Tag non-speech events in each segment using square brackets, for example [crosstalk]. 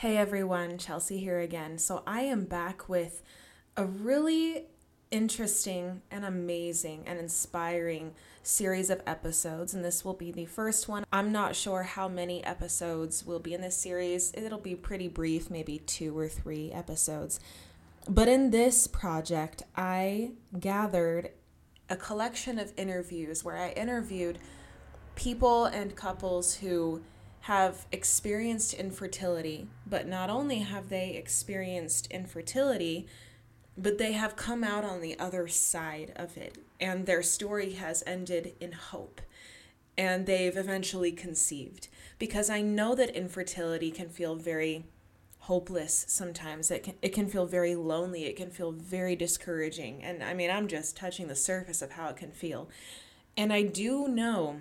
Hey everyone, Chelsea here again. So I am back with a really interesting and amazing and inspiring series of episodes, and this will be the first one. I'm not sure how many episodes will be in this series, it'll be pretty brief, maybe two or three episodes. But in this project, I gathered a collection of interviews where I interviewed people and couples who have experienced infertility, but not only have they experienced infertility, but they have come out on the other side of it, and their story has ended in hope. And they've eventually conceived. Because I know that infertility can feel very hopeless sometimes. It can, it can feel very lonely. It can feel very discouraging. And I mean, I'm just touching the surface of how it can feel. And I do know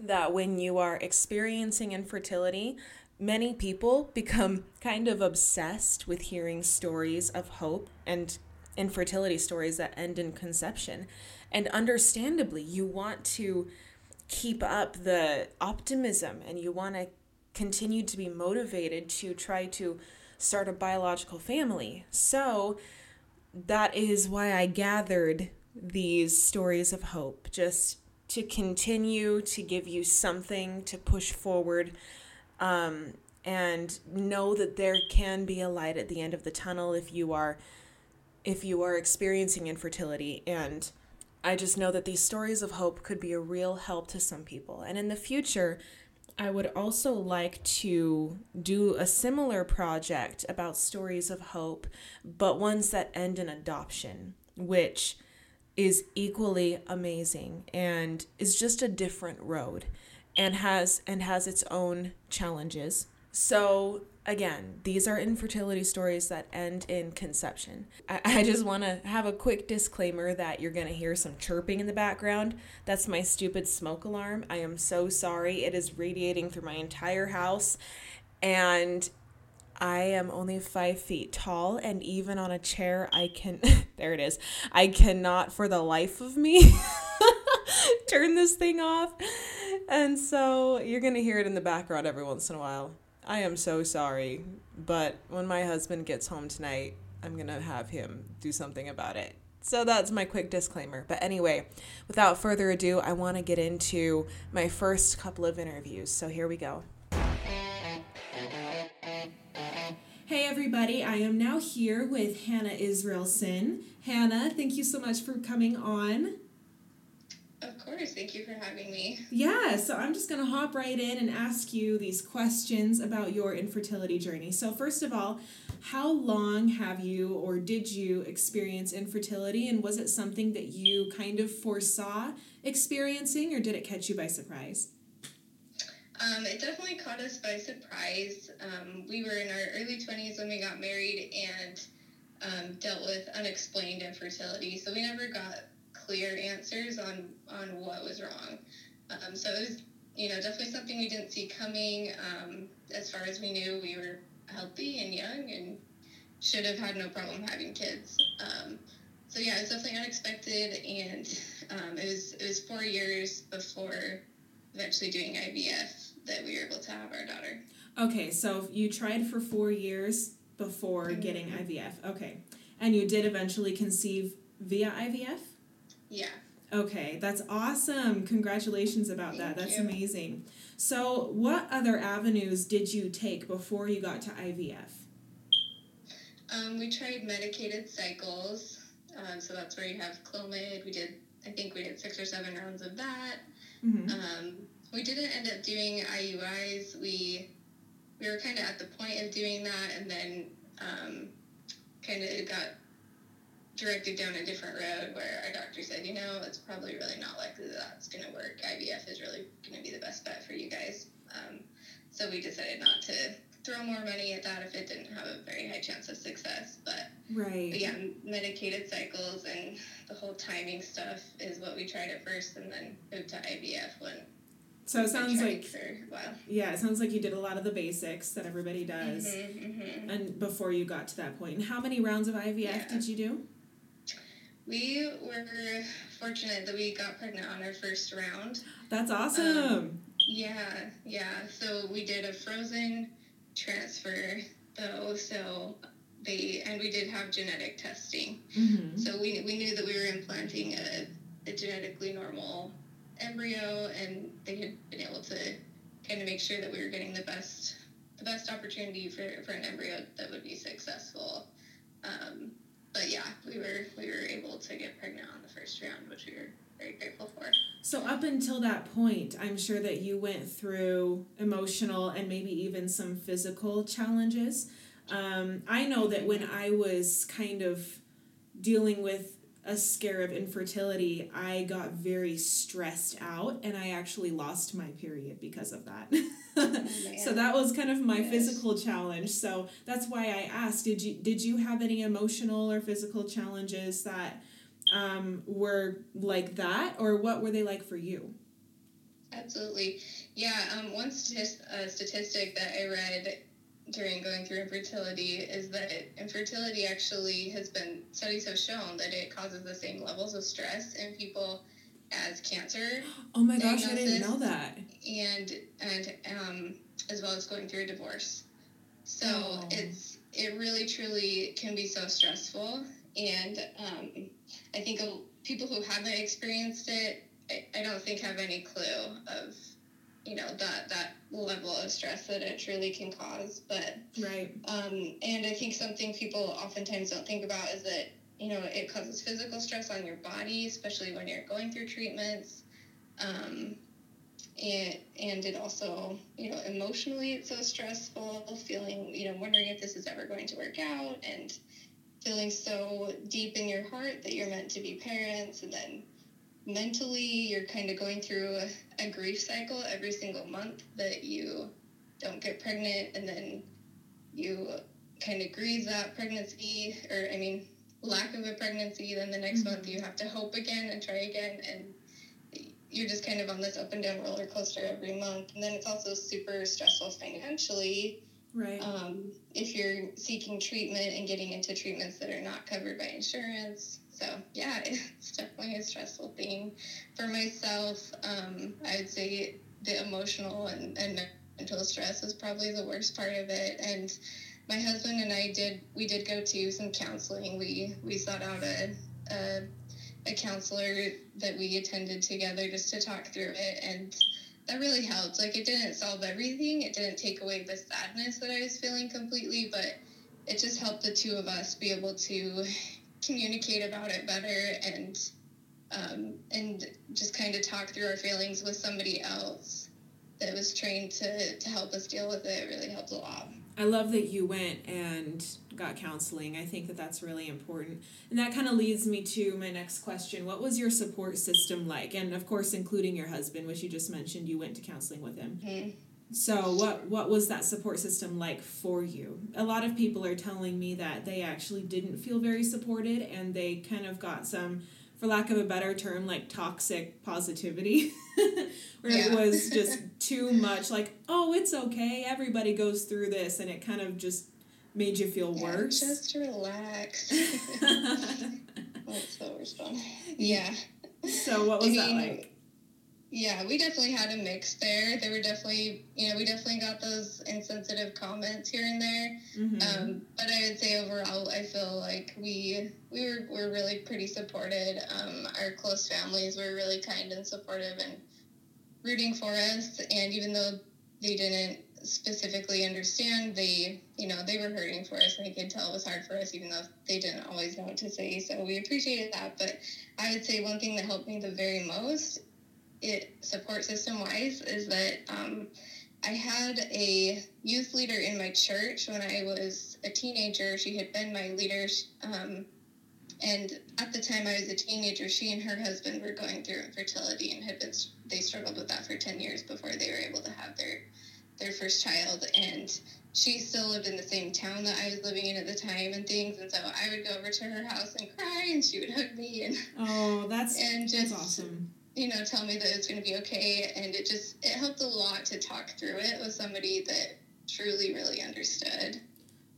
that when you are experiencing infertility, many people [laughs] become kind of obsessed with hearing stories of hope and infertility stories that end in conception. And understandably, you want to keep up the optimism and you want to continue to be motivated to try to start a biological family. So that is why I gathered these stories of hope, just to continue to give you something to push forward um, and know that there can be a light at the end of the tunnel if you are if you are experiencing infertility and I just know that these stories of hope could be a real help to some people. And in the future, I would also like to do a similar project about stories of hope, but ones that end in adoption, which is equally amazing and is just a different road and has and has its own challenges. So again, these are infertility stories that end in conception. I, [laughs] I just want to have a quick disclaimer that you're going to hear some chirping in the background. That's my stupid smoke alarm. I am so sorry. It is radiating through my entire house and I am only five feet tall, and even on a chair, I can. [laughs] there it is. I cannot, for the life of me, [laughs] turn this thing off. And so you're going to hear it in the background every once in a while. I am so sorry, but when my husband gets home tonight, I'm going to have him do something about it. So that's my quick disclaimer. But anyway, without further ado, I want to get into my first couple of interviews. So here we go. Hey everybody, I am now here with Hannah Israelson. Hannah, thank you so much for coming on. Of course, thank you for having me. Yeah, so I'm just going to hop right in and ask you these questions about your infertility journey. So, first of all, how long have you or did you experience infertility, and was it something that you kind of foresaw experiencing, or did it catch you by surprise? Um, it definitely caught us by surprise. Um, we were in our early 20s when we got married and um, dealt with unexplained infertility. So we never got clear answers on, on what was wrong. Um, so it was, you know, definitely something we didn't see coming. Um, as far as we knew, we were healthy and young and should have had no problem having kids. Um, so yeah, it was definitely unexpected, and it was it was four years before eventually doing IVF that we were able to have our daughter. Okay, so you tried for four years before mm-hmm. getting IVF. Okay. And you did eventually conceive via IVF? Yeah. Okay, that's awesome. Congratulations about Thank that. That's you. amazing. So, what other avenues did you take before you got to IVF? Um, we tried medicated cycles. Um, so, that's where you have Clomid. We did, I think we did six or seven rounds of that. Mm-hmm. Um, we didn't end up doing IUIs. We we were kind of at the point of doing that, and then um, kind of got directed down a different road where our doctor said, you know, it's probably really not likely that that's going to work. IVF is really going to be the best bet for you guys. Um, so we decided not to throw more money at that if it didn't have a very high chance of success. But, right. but yeah, medicated cycles and the whole timing stuff is what we tried at first, and then moved to IVF when so it sounds like yeah, it sounds like you did a lot of the basics that everybody does, mm-hmm, mm-hmm. and before you got to that point. And how many rounds of IVF yeah. did you do? We were fortunate that we got pregnant on our first round. That's awesome. Um, yeah, yeah. So we did a frozen transfer though, so they and we did have genetic testing. Mm-hmm. So we, we knew that we were implanting a, a genetically normal embryo, and they had been able to kind of make sure that we were getting the best the best opportunity for, for an embryo that would be successful. Um, but yeah, we were we were able to get pregnant on the first round, which we were very grateful for. So up until that point, I'm sure that you went through emotional and maybe even some physical challenges. Um, I know that when I was kind of dealing with a scare of infertility, I got very stressed out and I actually lost my period because of that. [laughs] so that was kind of my yes. physical challenge. So that's why I asked, did you did you have any emotional or physical challenges that um, were like that or what were they like for you? Absolutely. Yeah, um, one statist- uh, statistic that I read during going through infertility is that infertility actually has been studies have shown that it causes the same levels of stress in people as cancer. Oh my gosh, I didn't know that. And and um, as well as going through a divorce. So oh. it's it really truly can be so stressful, and um, I think people who haven't experienced it, I, I don't think have any clue of you know that that level of stress that it truly can cause but right. um, and i think something people oftentimes don't think about is that you know it causes physical stress on your body especially when you're going through treatments um, and and it also you know emotionally it's so stressful feeling you know wondering if this is ever going to work out and feeling so deep in your heart that you're meant to be parents and then mentally you're kind of going through a, a, grief cycle every single month that you don't get pregnant and then you kind of grieve that pregnancy or i mean lack of a pregnancy then the next mm-hmm. month you have to hope again and try again and you're just kind of on this up and down roller coaster every month and then it's also super stressful financially right um, if you're seeking treatment and getting into treatments that are not covered by insurance so yeah, it's definitely a stressful thing for myself. Um, I would say the emotional and, and mental stress is probably the worst part of it. And my husband and I did we did go to some counseling. We we sought out a, a a counselor that we attended together just to talk through it and that really helped. Like it didn't solve everything. It didn't take away the sadness that I was feeling completely, but it just helped the two of us be able to communicate about it better and um, and just kind of talk through our feelings with somebody else that was trained to, to help us deal with it really helped a lot. I love that you went and got counseling. I think that that's really important. And that kind of leads me to my next question. What was your support system like? And of course, including your husband, which you just mentioned, you went to counseling with him. Mm-hmm. So what what was that support system like for you? A lot of people are telling me that they actually didn't feel very supported and they kind of got some for lack of a better term like toxic positivity [laughs] where yeah. it was [laughs] just too much like oh it's okay everybody goes through this and it kind of just made you feel yeah, worse. Just relax. [laughs] That's so fun. Yeah. So what was I mean, that like? Yeah, we definitely had a mix there. There were definitely, you know, we definitely got those insensitive comments here and there. Mm-hmm. Um, but I would say overall, I feel like we we were, were really pretty supported. Um, our close families were really kind and supportive and rooting for us. And even though they didn't specifically understand, they, you know, they were hurting for us, and they could tell it was hard for us, even though they didn't always know what to say. So we appreciated that. But I would say one thing that helped me the very most it support system wise is that um, I had a youth leader in my church when I was a teenager. She had been my leader. Um, and at the time I was a teenager, she and her husband were going through infertility and had been, they struggled with that for 10 years before they were able to have their, their first child. And she still lived in the same town that I was living in at the time and things. And so I would go over to her house and cry and she would hug me and, oh, that's, [laughs] and just, that's awesome you know, tell me that it's going to be okay. And it just, it helped a lot to talk through it with somebody that truly, really understood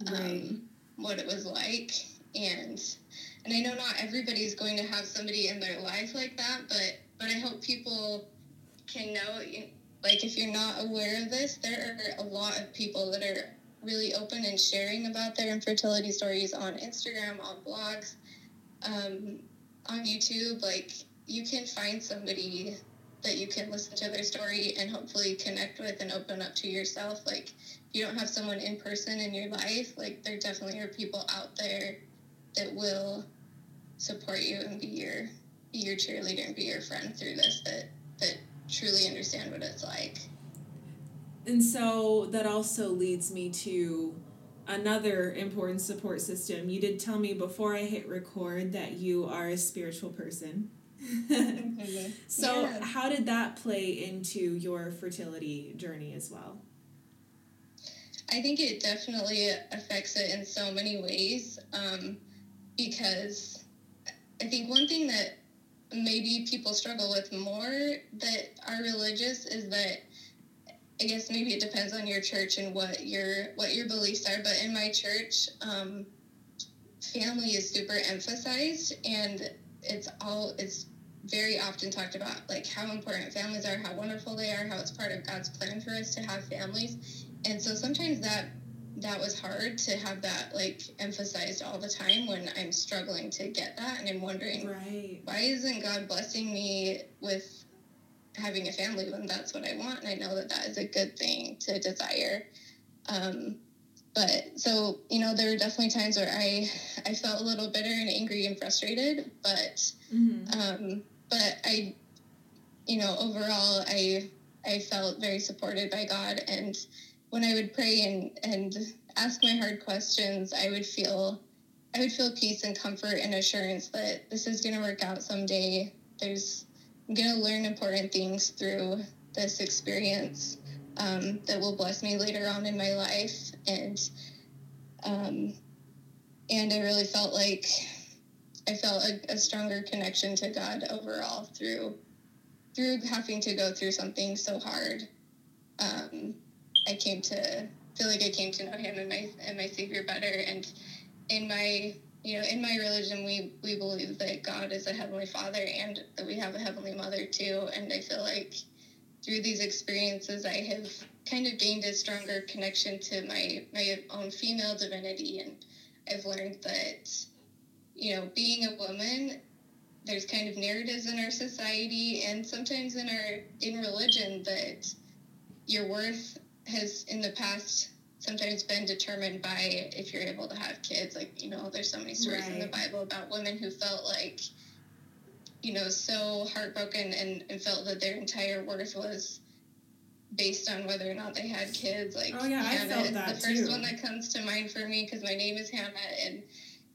um, right. um, what it was like. And, and I know not everybody's going to have somebody in their life like that, but, but I hope people can know, like, if you're not aware of this, there are a lot of people that are really open and sharing about their infertility stories on Instagram, on blogs, um, on YouTube. Like you can find somebody that you can listen to their story and hopefully connect with and open up to yourself. Like if you don't have someone in person in your life, like there definitely are people out there that will support you and be your be your cheerleader and be your friend through this that that truly understand what it's like. And so that also leads me to another important support system. You did tell me before I hit record that you are a spiritual person. [laughs] [laughs] So, yeah. how did that play into your fertility journey as well? I think it definitely affects it in so many ways um, because I think one thing that maybe people struggle with more that are religious is that I guess maybe it depends on your church and what your what your beliefs are. But in my church, um, family is super emphasized, and it's all it's very often talked about like how important families are, how wonderful they are, how it's part of God's plan for us to have families. And so sometimes that that was hard to have that like emphasized all the time when I'm struggling to get that and I'm wondering right. why isn't God blessing me with having a family when that's what I want and I know that that is a good thing to desire. Um, but so you know there were definitely times where I I felt a little bitter and angry and frustrated, but mm-hmm. um, but I you know overall I I felt very supported by God and when I would pray and, and ask my hard questions, I would feel I would feel peace and comfort and assurance that this is going to work out someday. There's I'm going to learn important things through this experience um, that will bless me later on in my life, and um, and I really felt like I felt a, a stronger connection to God overall through through having to go through something so hard. Um, I came to feel like I came to know him and my and my Savior better. And in my you know in my religion, we we believe that God is a heavenly Father and that we have a heavenly Mother too. And I feel like through these experiences, I have kind of gained a stronger connection to my my own female divinity, and I've learned that you know being a woman there's kind of narratives in our society and sometimes in our in religion that your worth has in the past sometimes been determined by if you're able to have kids. Like, you know, there's so many stories right. in the Bible about women who felt like, you know, so heartbroken and, and felt that their entire worth was based on whether or not they had kids. Like, oh, yeah, Hannah, I felt that the first too. one that comes to mind for me because my name is Hannah and,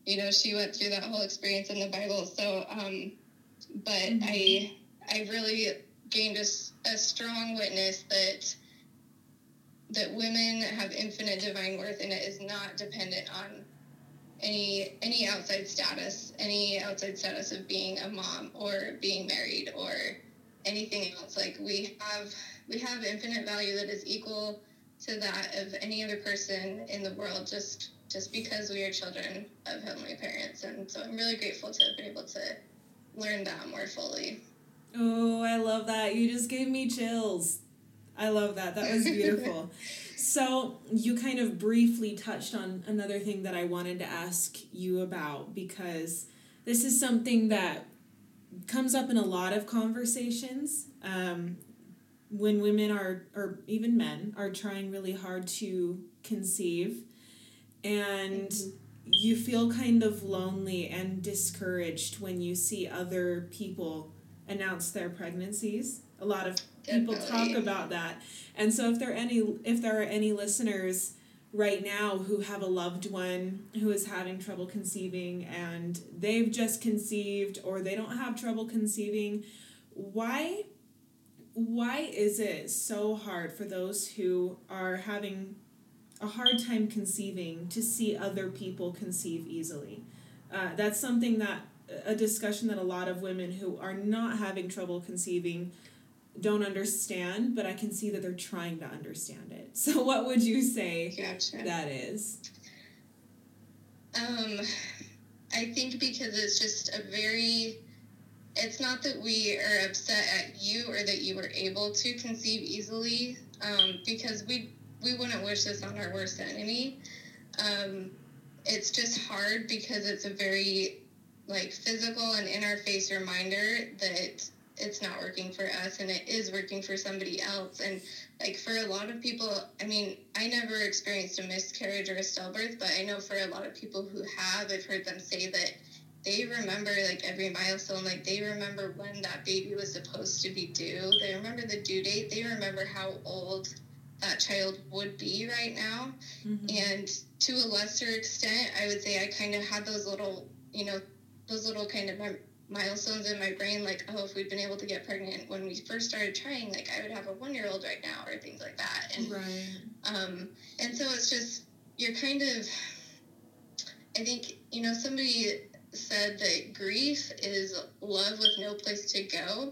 you know, she went through that whole experience in the Bible. So, um, but mm-hmm. I, I really gained a, a strong witness that that women have infinite divine worth and it is not dependent on any any outside status, any outside status of being a mom or being married or anything else. Like we have we have infinite value that is equal to that of any other person in the world just just because we are children of heavenly parents. And so I'm really grateful to have been able to learn that more fully. Oh, I love that. You just gave me chills. I love that. That was beautiful. [laughs] so, you kind of briefly touched on another thing that I wanted to ask you about because this is something that comes up in a lot of conversations um, when women are, or even men, are trying really hard to conceive. And mm-hmm. you feel kind of lonely and discouraged when you see other people announce their pregnancies. A lot of people talk about that. And so if there are any if there are any listeners right now who have a loved one who is having trouble conceiving and they've just conceived or they don't have trouble conceiving, why why is it so hard for those who are having a hard time conceiving to see other people conceive easily? Uh, that's something that a discussion that a lot of women who are not having trouble conceiving don't understand, but I can see that they're trying to understand it. [laughs] So, what would you say gotcha. that is? Um, I think because it's just a very, it's not that we are upset at you or that you were able to conceive easily, um, because we we wouldn't wish this on our worst enemy. Um, it's just hard because it's a very like physical and in our face reminder that it's not working for us and it is working for somebody else. And like for a lot of people i mean i never experienced a miscarriage or a stillbirth but i know for a lot of people who have i've heard them say that they remember like every milestone like they remember when that baby was supposed to be due. They remember the due date. They remember how old that child would be right now. Mm-hmm. and to a lesser extent i would say i kind of had those little you know those little kind of milestones in my brain like oh if we'd been able to get pregnant when we first started trying like i would have a one year old right now or things like that and right. um and so it's just you're kind of i think you know somebody said that grief is love with no place to go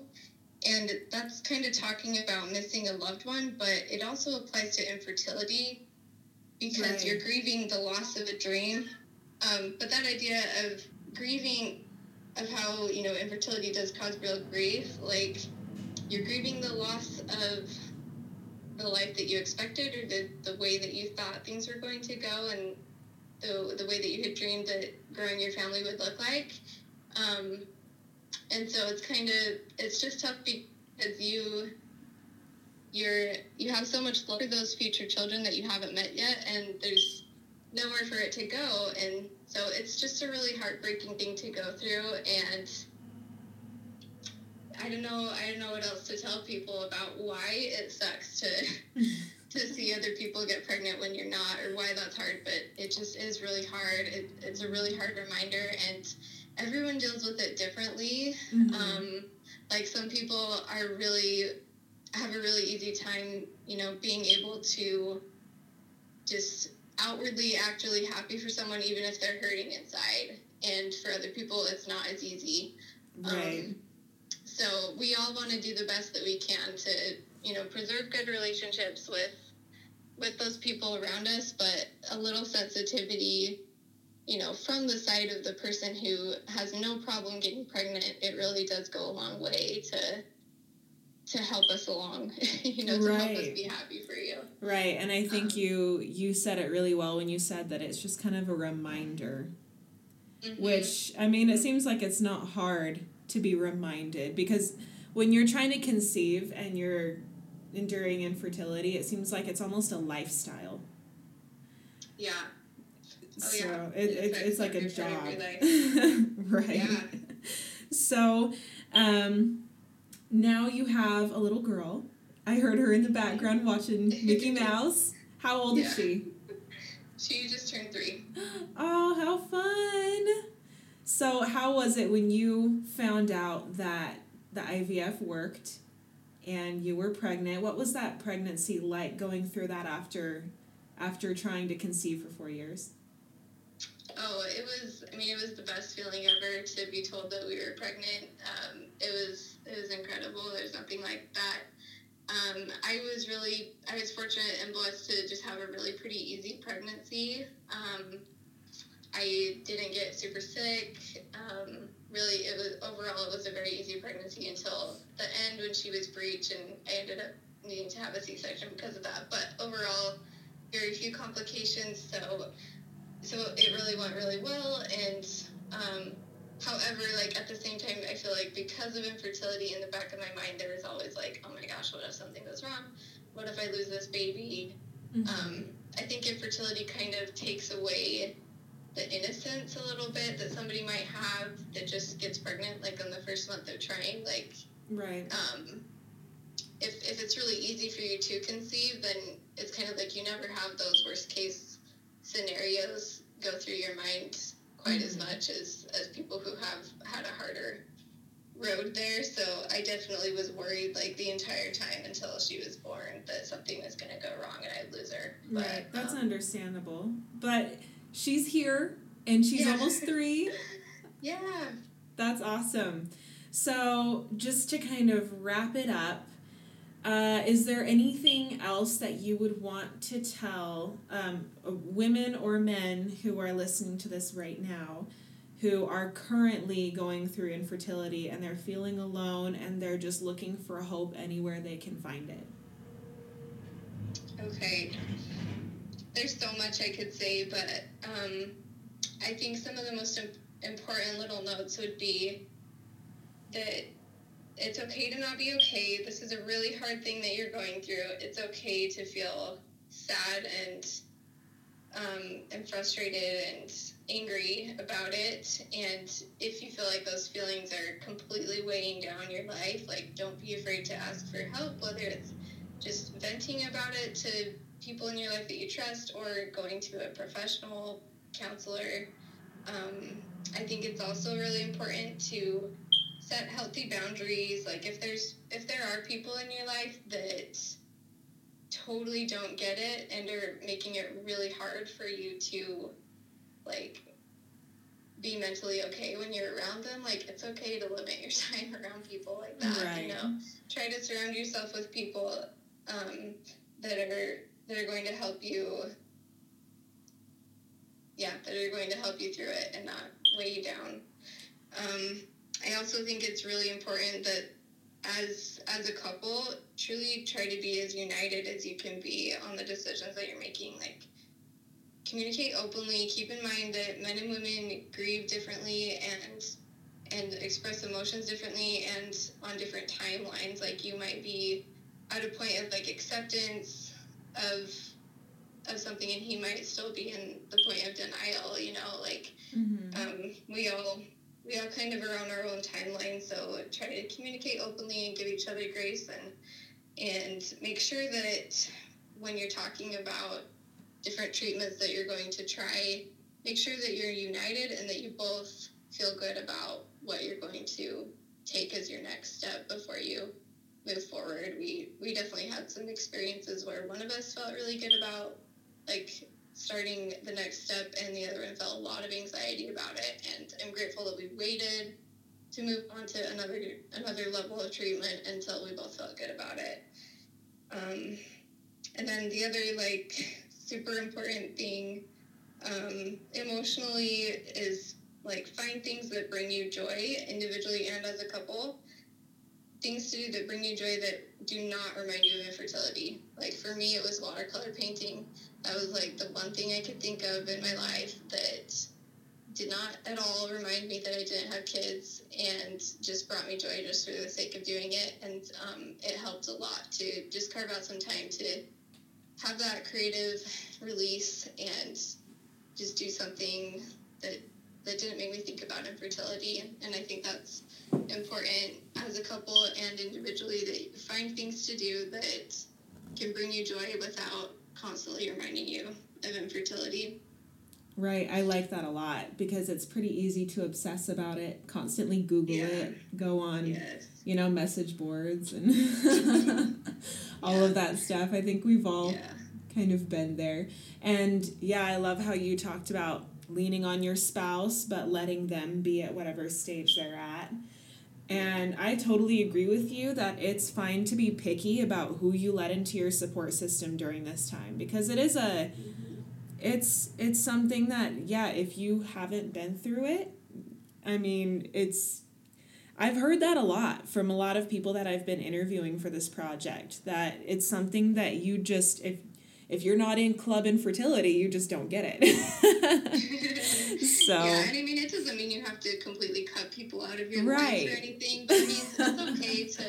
and that's kind of talking about missing a loved one but it also applies to infertility because right. you're grieving the loss of a dream um, but that idea of grieving of how you know infertility does cause real grief like you're grieving the loss of the life that you expected or the, the way that you thought things were going to go and the, the way that you had dreamed that growing your family would look like. Um, and so it's kind of it's just tough because you you're you have so much love for those future children that you haven't met yet and there's nowhere for it to go. And so it's just a really heartbreaking thing to go through. And I don't know I don't know what else to tell people about why it sucks to [laughs] to see other people get pregnant when you're not or why that's hard. But it just is really hard. It, it's a really hard reminder. And everyone deals with it differently. Mm-hmm. um, like some people are really have a really easy time you know being able to just outwardly actually happy for someone even if they're hurting inside. And for other people it's not as easy. Right. Um, so we all want to do the best that we can to you know preserve good relationships with with those people around us. But a little sensitivity you know from the side of the person who has no problem getting pregnant it really does go a long way to to help us along, [laughs] you know, to right. help us be happy for you. Right. And I think um, you you said it really well when you said that it's just kind of a reminder. Mm-hmm. Which I mean, it seems like it's not hard to be reminded because when you're trying to conceive and you're enduring infertility, it seems like it's almost a lifestyle. Yeah. Oh, so yeah. it, it, it's like a job. [laughs] right. Yeah. So, um, now you have a little girl. I heard her in the background watching Mickey Mouse. How old yeah. is she? She just turned three. [gasps] Oh, how fun! So, how was it when you found out that the IVF worked and you were pregnant? What was that pregnancy like going through that after after trying to conceive for four years? Oh, it was. I mean, it was the best feeling ever to be told that we were pregnant. Um, it was. It was incredible. There's nothing like that. Um, I was really. I was fortunate and blessed to just have a really pretty easy pregnancy. Um, I didn't get super sick. Um, really, it was overall. It was a very easy pregnancy until the end when she was breech, and I ended up needing to have a C-section because of that. But overall, very few complications. So so it really went really well and um, however like at the same time i feel like because of infertility in the back of my mind there is always like oh my gosh what if something goes wrong? What if i lose this baby? Mm-hmm. um, i think infertility kind of takes away the innocence a little bit that somebody might have that just gets pregnant like on the first month of trying like right. um, if, if it's really easy for you to conceive then it's kind of like you never have those worst case scenarios go through your mind quite as much as as people who have had a harder road there. So I definitely was worried like the entire time until she was born that something was going to go wrong and I'd lose her. Right, but, that's um, understandable. But she's here and she's yeah. almost three. [laughs] yeah. That's awesome. So just to kind of wrap it up, uh, is there anything else that you would want to tell um, women or men who are listening to this right now who are currently going through infertility and they're feeling alone and they're just looking for hope anywhere they can find it? Okay. There's so much I could say, but um, I think some of the most im- important little notes would be that it's okay to not be okay. This is a really hard thing that you're going through. It's okay to feel sad and um, and frustrated and angry about it. And if you feel like those feelings are completely weighing down your life, like don't be afraid to ask for help, whether it's just venting about it to people in your life that you trust or going to a professional counselor. Um, I think it's also really important to set healthy boundaries. Like if there's if there are people in your life that totally don't get it and are making it really hard for you to like be mentally okay when you're around them like it's okay to limit your [laughs] time around people like that Right. you know try to surround yourself with people um, that are that are going to help you yeah that are going to help you through it and not weigh you down also think it's really important that as as a couple truly try to be as united as you can be on the decisions that you're making like communicate openly keep in mind that men and women grieve differently and and express emotions differently and on different timelines like you might be at a point of like acceptance of of something and he might still be in the point of denial you know like Mm-hmm. um, we all we all kind of are on our own timeline so try to communicate openly and give each other grace and and make sure that when you're talking about different treatments that you're going to try make sure that you're united and that you both feel good about what you're going to take as your next step before you move forward. We we definitely had some experiences where one of us felt really good about like starting the next step and the other one felt a lot of anxiety about it and i'm grateful that we waited to move on to another another level of treatment until we both felt good about it. Um, and then the other like super important thing um, emotionally is like find things that bring you joy individually and as a couple. Things to do that bring you joy that do not remind you of infertility. Like for me it was watercolor painting that was like the one thing I could think of in my life that did not at all remind me that I didn't have kids and just brought me joy just for the sake of doing it. And um, it helped a lot to just carve out some time to have that creative release and just do something that that didn't make me think about infertility. And I think that's important as a couple and individually that you find things to do that can bring you joy without constantly reminding you of infertility. Right, I like that a lot because it's pretty easy to obsess about it, constantly Google Yeah. it, go on, Yes. you know, message boards and [laughs] all of that stuff. I think we've all Yeah. kind of been there. And yeah, I love how you talked about leaning on your spouse, but letting them be at whatever stage they're at. And I totally agree with you that it's fine to be picky about who you let into your support system during this time because it is a it's it's something that yeah, if you haven't been through it, I mean, it's I've heard that a lot from a lot of people that I've been interviewing for this project that it's something that you just if if you're not in club infertility, you just don't get it. [laughs] so Yeah, and I mean, it doesn't mean you have to completely cut people out of your Right. life or anything, but I mean, it's okay to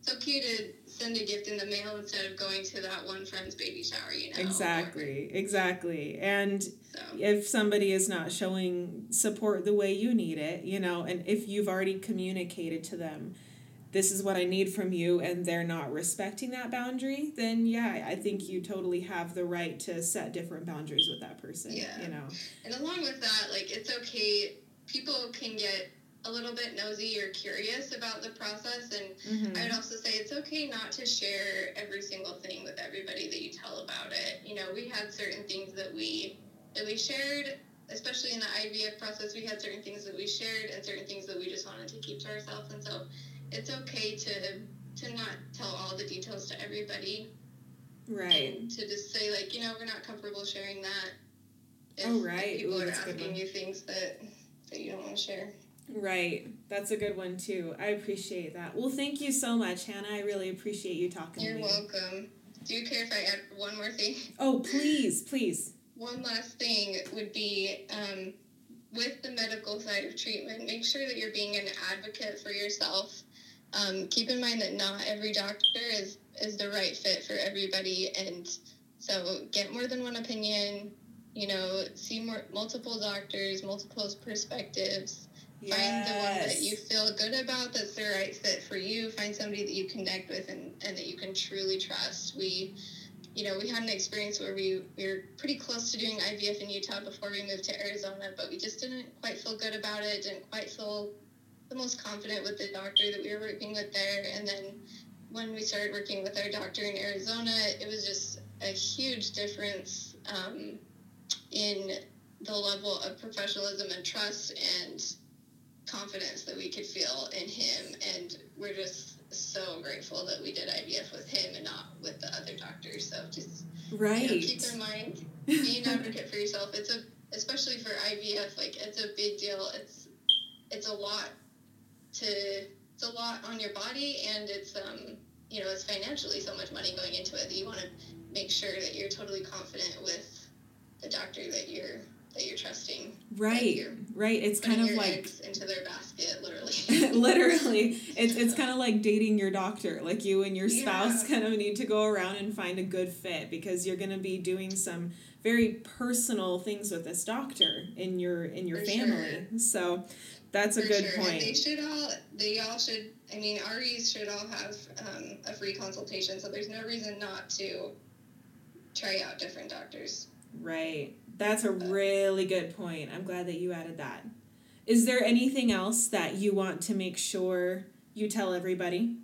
it's okay to send a gift in the mail instead of going to that one friend's baby shower. You know. exactly, exactly. And So if somebody is not showing support the way you need it, you know, and if you've already communicated to them, this is what I need from you, and they're not respecting that boundary, then yeah, I think you totally have the right to set different boundaries with that person. Yeah. You know. And along with that, like it's okay. People can get a little bit nosy or curious about the process, and Mm-hmm. I would also say it's okay not to share every single thing with everybody that you tell about it. You know, we had certain things that we that we shared, especially in the IVF process. We had certain things that we shared and certain things that we just wanted to keep to ourselves. And so, it's okay to to not tell all the details to everybody Right. and to just say like, you know, we're not comfortable sharing that. If, Oh, right. If people Ooh, are that's a good asking you things that that you don't want to share. Right. That's a good one too. I appreciate that. Well, thank you so much, Hannah. I really appreciate you talking You're to me. welcome. do you care if I add one more thing? [laughs] Oh, please, please. One last thing would be um, with the medical side of treatment, make sure that you're being an advocate for yourself. Um, keep in mind that not every doctor is, is the right fit for everybody. And so get more than one opinion, you know, see more multiple doctors, multiple perspectives. Yes. Find the one that you feel good about that's the right fit for you. Find somebody that you connect with and, and that you can truly trust. We you know, we had an experience where we, we were pretty close to doing IVF in Utah before we moved to Arizona, but we just didn't quite feel good about it, didn't quite feel the most confident with the doctor that we were working with there. And then when we started working with our doctor in Arizona, it was just a huge difference um, in the level of professionalism and trust and confidence that we could feel in him. And we're just so grateful that we did IVF with him and not with the other doctors. So just right. You know, keep in mind, [laughs] be an advocate for yourself. It's a especially for IVF, like it's a big deal. It's it's a lot to it's a lot on your body and it's um you know it's financially so much money going into it that you want to make sure that you're totally confident with the doctor that you're that you're trusting. Right, right. It's kind of like into their basket, literally. [laughs] literally, it's it's [laughs] kind of like dating your doctor. Like you and your spouse yeah. kind of need to go around and find a good fit because you're going to be doing some very personal things with this doctor in your in your For family. Sure. So that's a good sure. point. And they should all they all should. I mean, REs should all have um, a free consultation. So there's no reason not to try out different doctors. Right. That's a really good point. I'm glad that you added that. Is there anything else that you want to make sure you tell everybody?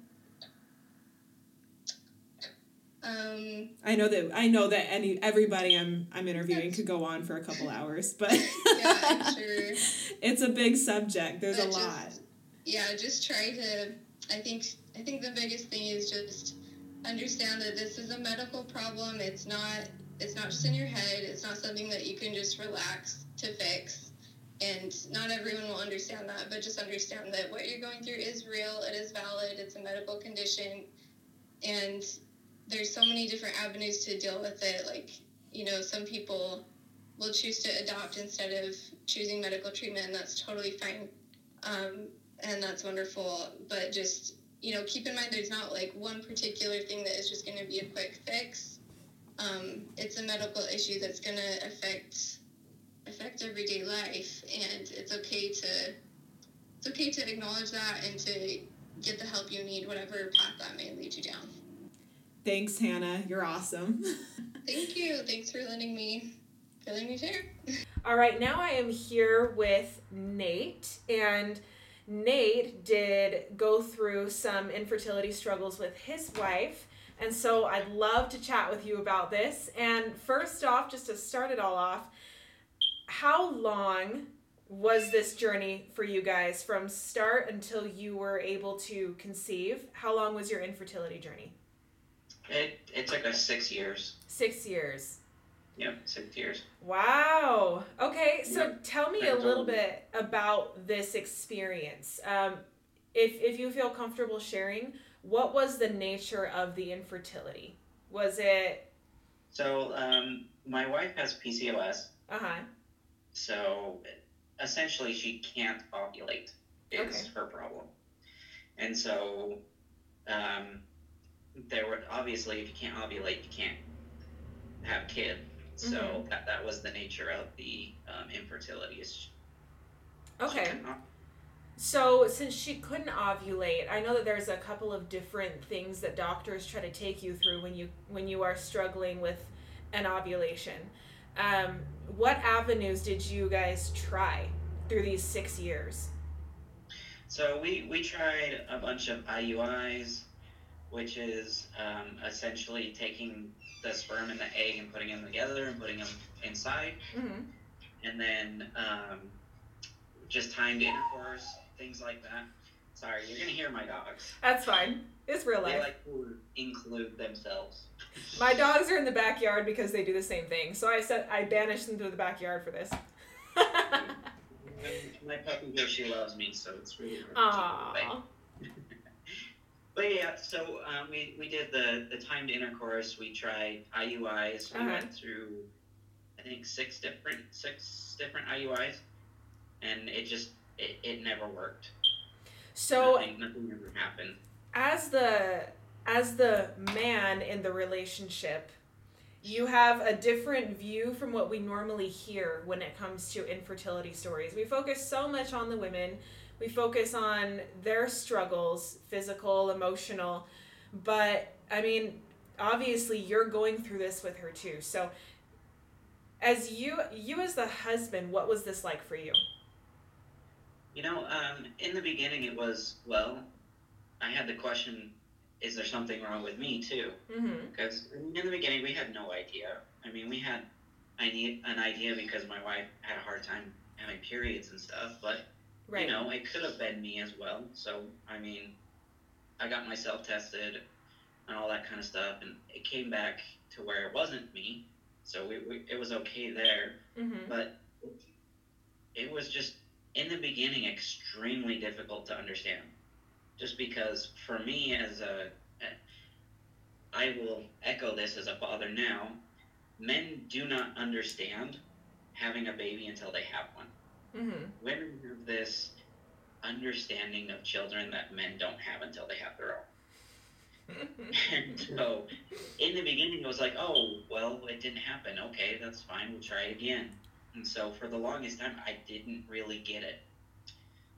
Um, I know that I know that any everybody I'm I'm interviewing could go on for a couple [laughs] hours, but yeah, [laughs] sure. It's a big subject. There's but a just, lot. Yeah, just try to. I think I think the biggest thing is just understand that this is a medical problem. It's not it's not just in your head. It's not something that you can just relax to fix. And not everyone will understand that, but just understand that what you're going through is real, it is valid, it's a medical condition. And there's so many different avenues to deal with it. Like, you know, some people will choose to adopt instead of choosing medical treatment, and that's totally fine. Um, and that's wonderful. But just, you know, keep in mind there's not like one particular thing that is just going to be a quick fix um, it's a medical issue that's going to affect affect everyday life, and it's okay to it's okay to acknowledge that and to get the help you need, whatever path that may lead you down. Thanks, Hannah. You're awesome. [laughs] Thank you. Thanks for letting me letting me share. [laughs] All right, now I am here with Nate and. Nate did go through some infertility struggles with his wife and so I'd love to chat with you about this. And first off, just to start it all off, how long was this journey for you guys from start until you were able to conceive? How long was your infertility journey? It, it took us six years. Six years. Yep, six years. Wow. Okay, so tell me a little bit about this experience. Um, if if you feel comfortable sharing, what was the nature of the infertility? Was it? So um, my wife has PCOS. Uh huh. So essentially, she can't ovulate. Is okay. her problem, and so um, there were obviously if you can't ovulate, you can't have a kid. So mm-hmm. that that was the nature of the um, infertility. Okay. So, since she couldn't ovulate, I know that there's a couple of different things that doctors try to take you through when you when you are struggling with an ovulation. Um, what avenues did you guys try through these six years? So we we tried a bunch of IUIs, which is um, essentially taking the sperm and the egg and putting them together and putting them inside, mm-hmm. and then um, just timed intercourse things like that. Sorry, you're gonna hear my dogs. That's fine. It's real life. They like to include themselves. My dogs are in the backyard because they do the same thing. So I said I banished them to the backyard for this. [laughs] my puppy here, she loves me, so it's really hard Aww. But yeah, so um, we, we did the, the timed intercourse. We tried IUIs. We Uh-huh. went through, I think, six different six different IUIs, and it just it, it never worked. So nothing, nothing ever happened. as the as the man in the relationship you have a different view from what we normally hear when it comes to infertility stories we focus so much on the women we focus on their struggles physical emotional but i mean obviously you're going through this with her too so as you you as the husband what was this like for you You know, um, in the beginning, it was well. I had the question: Is there something wrong with me too? mm-hmm Because in the beginning, we had no idea. I mean, we had I need an idea because my wife had a hard time having periods and stuff, but right. you know, it could have been me as well. So I mean, I got myself tested and all that kind of stuff, and it came back to where it wasn't me. So we, we, it was okay there. Mm-hmm. But it was just in the beginning extremely difficult to understand. Just because for me as a i will echo this as a father now. Men do not understand having a baby until they have one mm-hmm. Women have this understanding of children that men don't have until they have their own? [laughs] And so in the beginning it was like oh well it didn't happen. Okay that's fine. We'll try it again. And so for the longest time i didn't really get it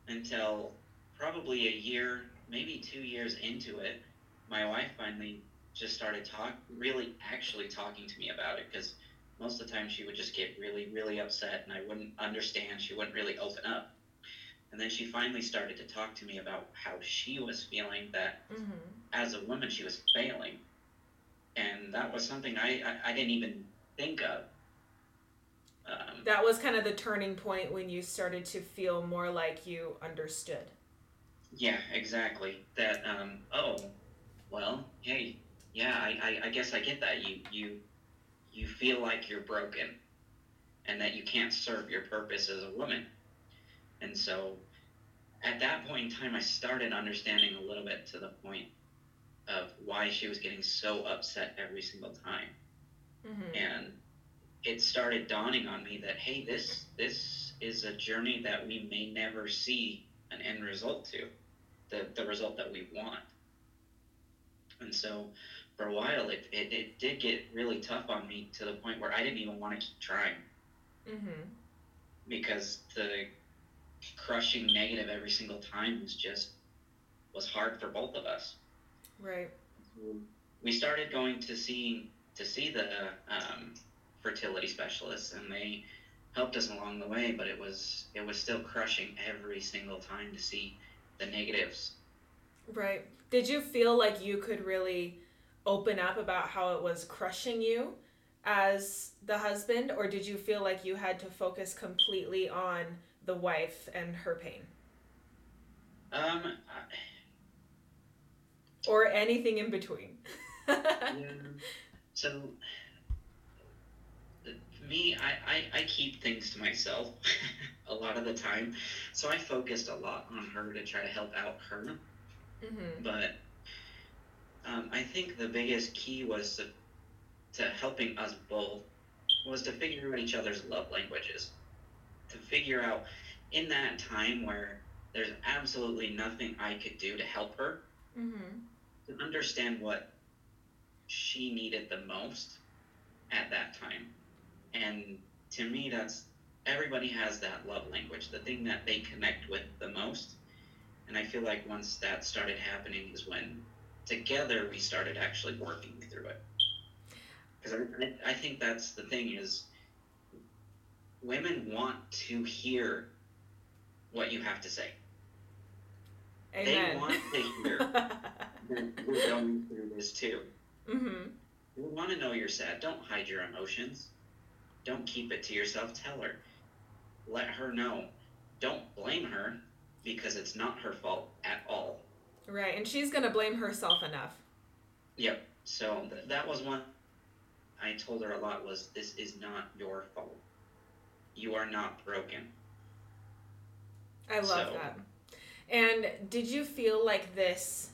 until probably a year maybe two years into it my wife finally just started talk really actually talking to me about it because most of the time she would just get really really upset and i wouldn't understand. She wouldn't really open up. And then she finally started to talk to me about how she was feeling that mm-hmm. as a woman she was failing. And that was something i i, I didn't even think of. Um, that was kind of the turning point when you started to feel more like you understood. yeah exactly. That um oh well hey yeah I, I i guess i get that. You you you feel like you're broken and that you can't serve your purpose as a woman. And so at that point in time i started understanding a little bit to the point of why she was getting so upset every single time. Mm-hmm. and it started dawning on me that hey this this is a journey that we may never see an end result to the, the result that we want. And so for a while it, it, it did get really tough on me to the point where i didn't even want to keep trying Mm-hmm. because the crushing negative every single time was just was hard for both of us Right. we started going to see to see the um, fertility specialists, and they helped us along the way. But it was it was still crushing every single time to see the negatives. Right. Did you feel like you could really open up about how it was crushing you as the husband, or did you feel like you had to focus completely on the wife and her pain, Um, or anything in between? [laughs] Yeah. So me, I, I I keep things to myself [laughs] a lot of the time, so I focused a lot on her to try to help out her. mm-hmm. but um, I think the biggest key was to, to helping us both was to figure out each other's love languages, to figure out in that time where there's absolutely nothing I could do to help her, Mm-hmm. to understand what she needed the most at that time. And to me, that's everybody has that love language, the thing that they connect with the most. And I feel like once that started happening is when together we started actually working through it. Because I, I, think that's the thing is women want to hear what you have to say. Amen. They want to hear [laughs] that we're going through this too. mm-hmm. We want to know you're sad. Don't hide your emotions. Don't keep it to yourself. Tell her. Let her know. Don't blame her because it's not her fault at all. Right, and she's gonna blame herself enough. Yep. So th- that was one I told her a lot was this is not your fault. You are not broken. I love So- that. And did you feel like this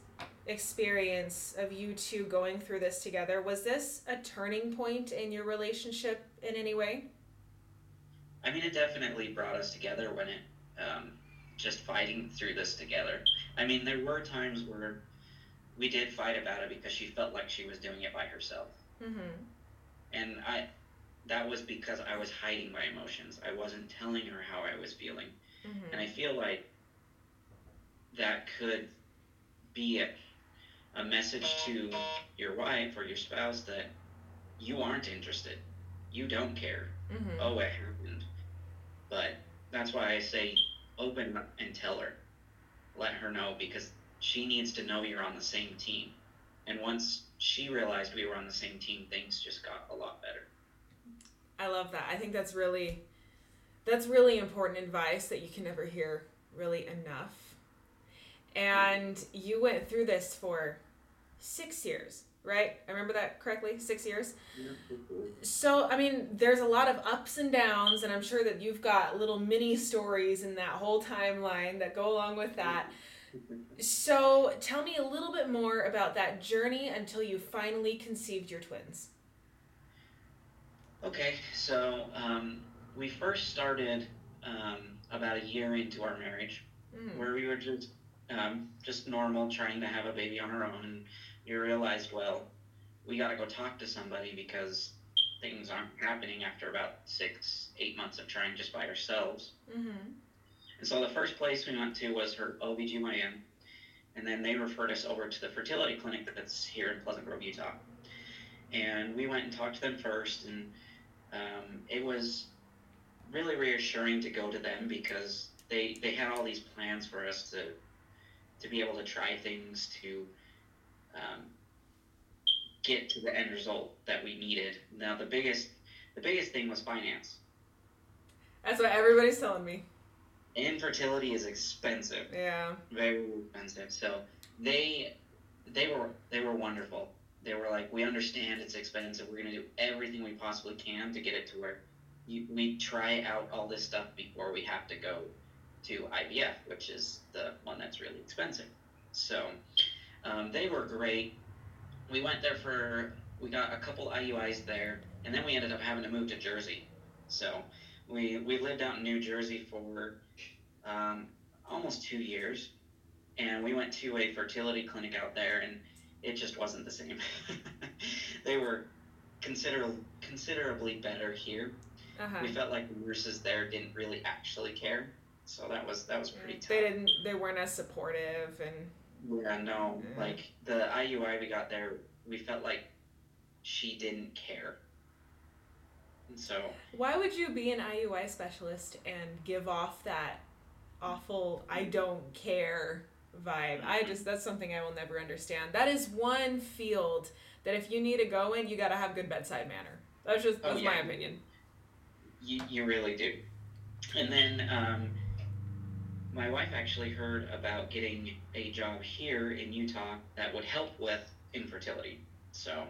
experience of you two going through this together. Was this a turning point in your relationship in any way? I mean, it definitely brought us together when it um, just fighting through this together. I mean, there were times where we did fight about it because she felt like she was doing it by herself. Mm-hmm. And I that was because I was hiding my emotions. I wasn't telling her how I was feeling. Mm-hmm. And I feel like that could be a, a message to your wife or your spouse that you aren't interested. You don't care. Mm-hmm. Oh, it happened. But that's why I say open up and tell her. Let her know because she needs to know you're on the same team. And once she realized we were on the same team, things just got a lot better. I love that. I think that's really that's really important advice that you can never hear really enough. And you went through this for 6 years, right? I remember that correctly? 6 years. So, I mean, there's a lot of ups and downs and I'm sure that you've got little mini stories in that whole timeline that go along with that. So, tell me a little bit more about that journey until you finally conceived your twins. Okay, so um, we first started um, about a year into our marriage, Mm. where we were just um, just normal, trying to have a baby on our own. We realized, well, we got to go talk to somebody because things aren't happening after about six, eight months of trying just by ourselves. Mm-hmm. And so the first place we went to was her OBGYN, and then they referred us over to the fertility clinic that's here in Pleasant Grove, Utah. And we went and talked to them first, and um, it was really reassuring to go to them because they they had all these plans for us to to be able to try things to um, get to the end result that we needed. Now the biggest the biggest thing was finance. That's what everybody's telling me. Infertility is expensive. Yeah. very expensive. So they they were they were wonderful. They were like, we understand it's expensive. We're gonna do everything we possibly can to get it to where you, we try out all this stuff before we have to go to IVF, which is the one that's really expensive. So um, they were great. We went there for we got a couple IUIs there, and then we ended up having to move to Jersey. So we we lived out in New Jersey for um, almost two years, and we went to a fertility clinic out there, and it just wasn't the same. [laughs] they were consider considerably better here. Uh-huh. We felt like the nurses there didn't really actually care, so that was that was pretty tough. They didn't. They weren't as supportive, and Yeah, no, Yeah. like the IUI we got there, we felt like she didn't care. And so why would you be an IUI specialist and give off that awful "I don't care" vibe? I just that's something I will never understand. That is one field that if you need to go in, you got to have good bedside manner. That's just Oh, that's my opinion. you, you really do. And then um, my wife actually heard about getting a job here in Utah that would help with infertility. So,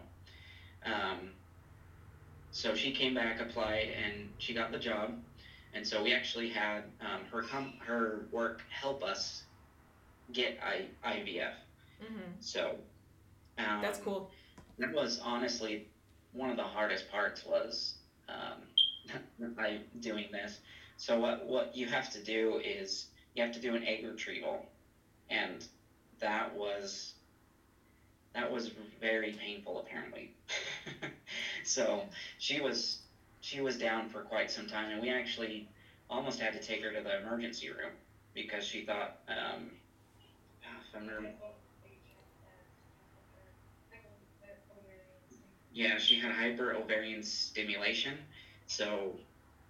um, so she came back, applied, and she got the job. And so we actually had um, her com- her work help us get I- IVF. hmm So um, That's cool. that was honestly one of the hardest parts was um, [laughs] I doing this. So what what you have to do is you have to do an egg retrieval, and that was that was very painful apparently. [laughs] so she was she was down for quite some time, and we actually almost had to take her to the emergency room because she thought um, if I'm Yeah, she had hyper ovarian stimulation, so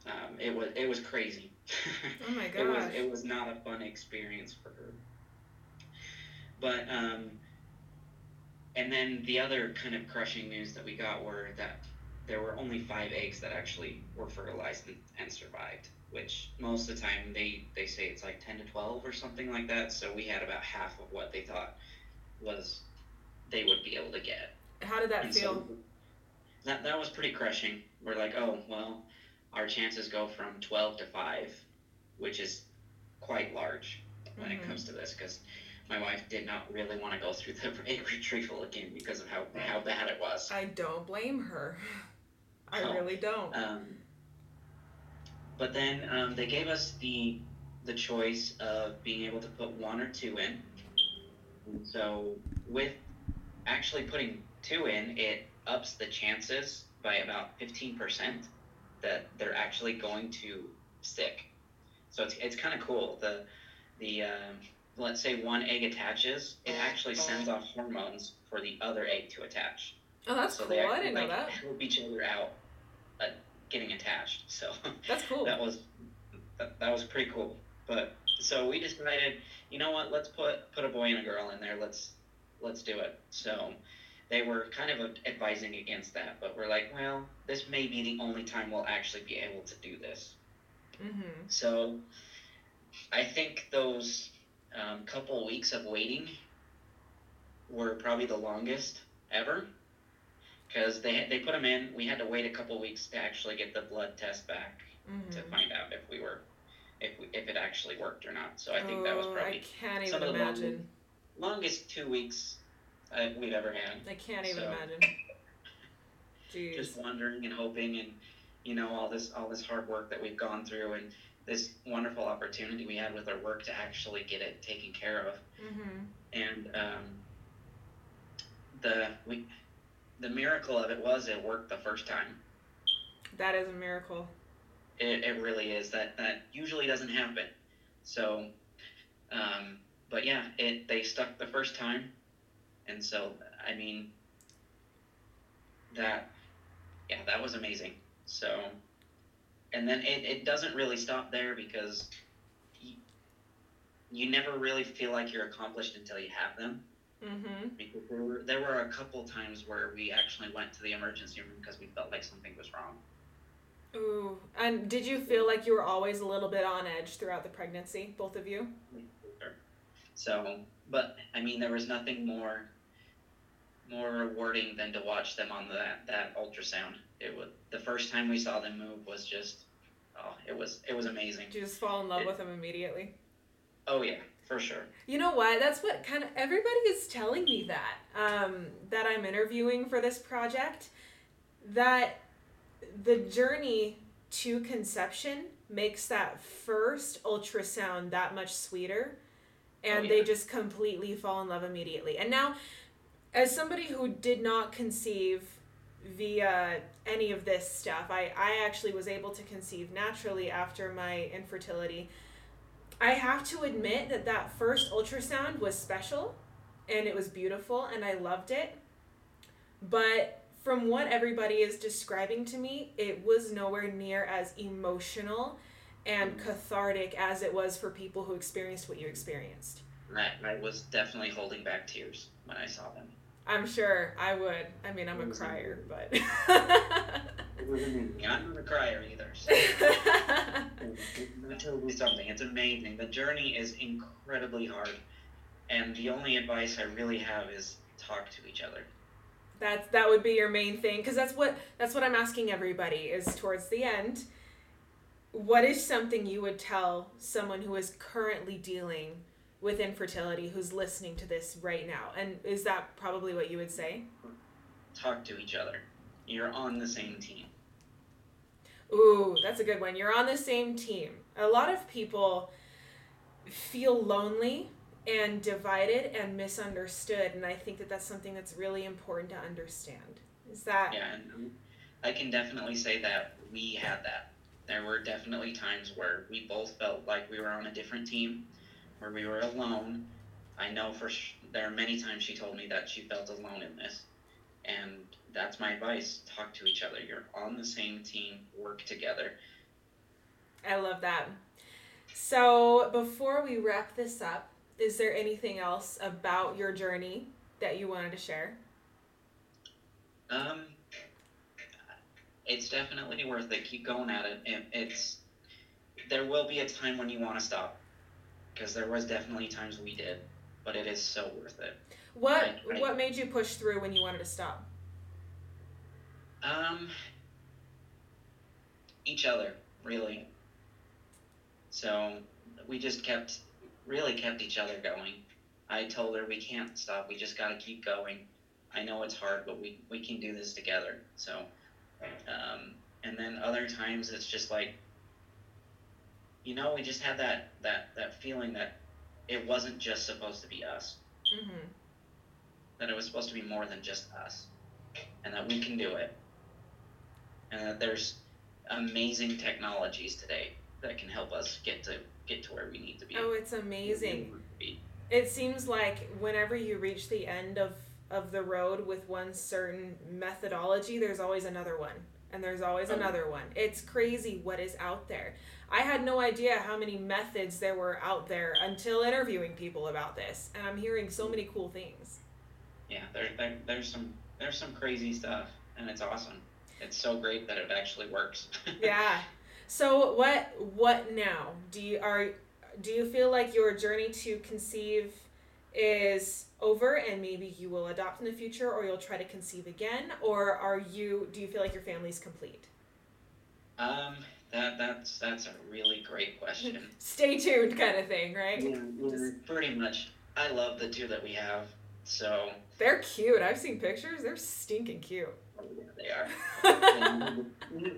um, it was it was crazy. [laughs] Oh my it was it was not a fun experience for her. But um, and then the other kind of crushing news that we got were that there were only five eggs that actually were fertilized and, and survived. Which most of the time they they say it's like ten to twelve or something like that. So we had about half of what they thought was they would be able to get. How did that And feel? so that that was pretty crushing. We're like, oh well, our chances go from twelve to five, which is quite large when Mhm. it comes to this. Because my wife did not really want to go through the [laughs] egg retrieval again because of how, how bad it was. I don't blame her. I Oh. really don't. Um, but then um, they gave us the the choice of being able to put one or two in. And so with actually putting two in, it ups the chances by about fifteen percent that they're actually going to stick. So it's it's kind of cool. The the um, let's say one egg attaches, it actually sends off hormones for the other egg to attach. Oh, that's so cool. they I didn't know like, that. help each other out uh, getting attached. So [laughs] That's cool. that was that, that was pretty cool. But so we decided, you know what? Let's put put a boy and a girl in there. Let's let's do it. So they were kind of advising against that, but we're like, well, this may be the only time we'll actually be able to do this. Mm-hmm. So I think those um, couple weeks of waiting were probably the longest ever because they they put them in. We had to wait a couple weeks to actually get the blood test back Mm-hmm. to find out if we were if we, if it actually worked or not. So I think that was Oh, probably I can't some even of the imagine. longest two weeks we've ever had. I can't even So- imagine. [laughs] Jeez. Just wondering and hoping and you know all this all this hard work that we've gone through and this wonderful opportunity we had with our work to actually get it taken care of. mm-hmm. and um, the we the miracle of it was it worked the first time. That is a miracle. It, it really is that that usually doesn't happen. So, um, but yeah, it they stuck the first time, and so I mean that yeah that was amazing. So, and then it, it doesn't really stop there because you, you never really feel like you're accomplished until you have them. Mm-hmm. because there were there were a couple times where we actually went to the emergency room because we felt like something was wrong. Ooh. And did you feel like you were always a little bit on edge throughout the pregnancy, both of you? So, but I mean, there was nothing more more rewarding than to watch them on that that ultrasound. It was the first time we saw them move was just oh, it was it was amazing. Did you just fall in love It- with them immediately? Oh yeah, for sure. You know what? That's what kind of everybody is telling me that um, that I'm interviewing for this project. That the journey to conception makes that first ultrasound that much sweeter, and Oh, they just completely fall in love immediately. And now, as somebody who did not conceive via any of this stuff, I I actually was able to conceive naturally after my infertility. I have to admit that that first ultrasound was special and it was beautiful and I loved it. But from what everybody is describing to me, it was nowhere near as emotional and cathartic as it was for people who experienced what you experienced. Right, I was definitely holding back tears when I saw them. I'm sure I would. I mean, I'm a It was crier, but. [laughs] It was amazing. I'm not a crier either. So. [laughs] [laughs] Let me something. It's amazing. The journey is incredibly hard, and the only advice I really have is talk to each other. That's that would be your main thing because that's what that's what I'm asking everybody is towards the end. What is something you would tell someone who is currently dealing with infertility who's listening to this right now? And is that probably what you would say? Talk to each other. You're on the same team. Ooh, that's a good one. You're on the same team. A lot of people feel lonely and divided and misunderstood, and I think that that's something that's really important to understand. Is that Yeah, and I can definitely say that we had that. There were definitely times where we both felt like we were on a different team, where we were alone. I know for sh- there are many times she told me that she felt alone in this, and that's my advice: talk to each other. You're on the same team. Work together. I love that. So, before we wrap this up, is there anything else about your journey that you wanted to share? Um, it's definitely worth it. Keep going at it. it it's there will be a time when you want to stop, because there was definitely times we did, but it is so worth it. What Right, right. what made you push through when you wanted to stop? Um, each other, really. So we just kept, really kept each other going. I told her we can't stop. We just got to keep going. I know it's hard, but we, we can do this together. So, um, and then other times it's just like, you know, we just had that, that, that feeling that it wasn't just supposed to be us, Mm-hmm. that it was supposed to be more than just us, and that we can do it. And that there's amazing technologies today that can help us get to get to where we need to be. Oh, it's amazing. It seems like whenever you reach the end of of the road with one certain methodology, there's always another one. And there's always Oh. another one. It's crazy what is out there. I had no idea how many methods there were out there until interviewing people about this. And I'm hearing so many cool things. Yeah, there, there there's some there's some crazy stuff, and it's awesome. It's so great that it actually works. [laughs] yeah. So what what now? Do you are do you feel like your journey to conceive is over and maybe you will adopt in the future or you'll try to conceive again or are you do you feel like your family's complete? um, that that's that's a really great question. [laughs] Stay tuned kind of thing, right? Yeah, yeah, pretty much. I love the two that we have. So They're cute. I've seen pictures. They're stinking cute. oh, yeah, they are. [laughs]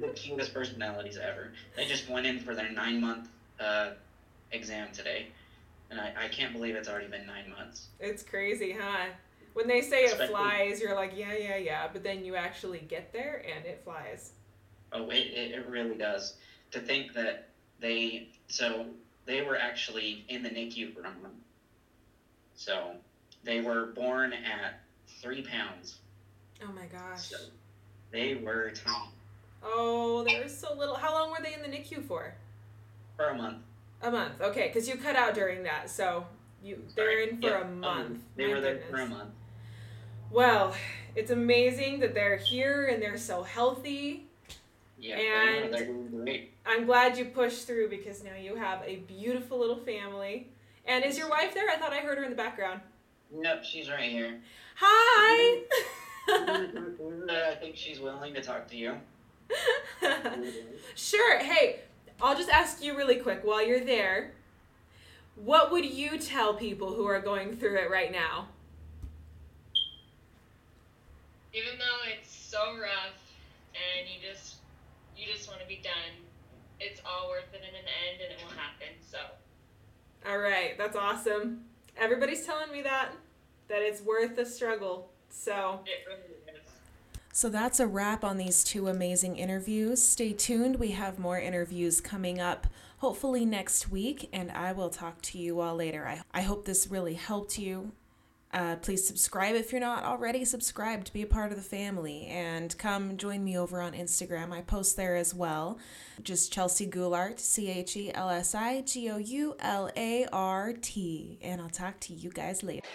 The cutest personalities ever. They just went in for their nine month uh, exam today, and I, I can't believe it's already been nine months. it's crazy, huh? When they say it flies, you're like, yeah, yeah, yeah, but then you actually get there and it flies. Oh, it, it, it really does. To think that they so they were actually in the NICU for a um, month. So they were born at three pounds. Oh my gosh. So they were tiny Oh, they were so little. How long were they in the NICU for? for a month. A month. Okay, because you cut out during that, so you they're in for Yeah, a month. um, they My were there goodness. for a month. Well, it's amazing that they're here and they're so healthy. Yeah, And- they were, they were great. I'm glad you pushed through because now you have a beautiful little family. And is your wife there? I thought I heard her in the background. Nope, she's right here. Hi. [laughs] I think she's willing to talk to you. [laughs] sure. Hey, I'll just ask you really quick while you're there. What would you tell people who are going through it right now? even though it's so rough and you just you just want to be done it's all worth it in an end and it will happen so All right, that's awesome. Everybody's telling me that that it's worth the struggle. So, it really so that's a wrap on these two amazing interviews. Stay tuned. We have more interviews coming up hopefully next week and I will talk to you all later. I I hope this really helped you. Uh, please subscribe if you're not already subscribed to be a part of the family and come join me over on Instagram. I post there as well. Just Chelsi Goulart, C H E L S I G O U L A R T. And I'll talk to you guys later.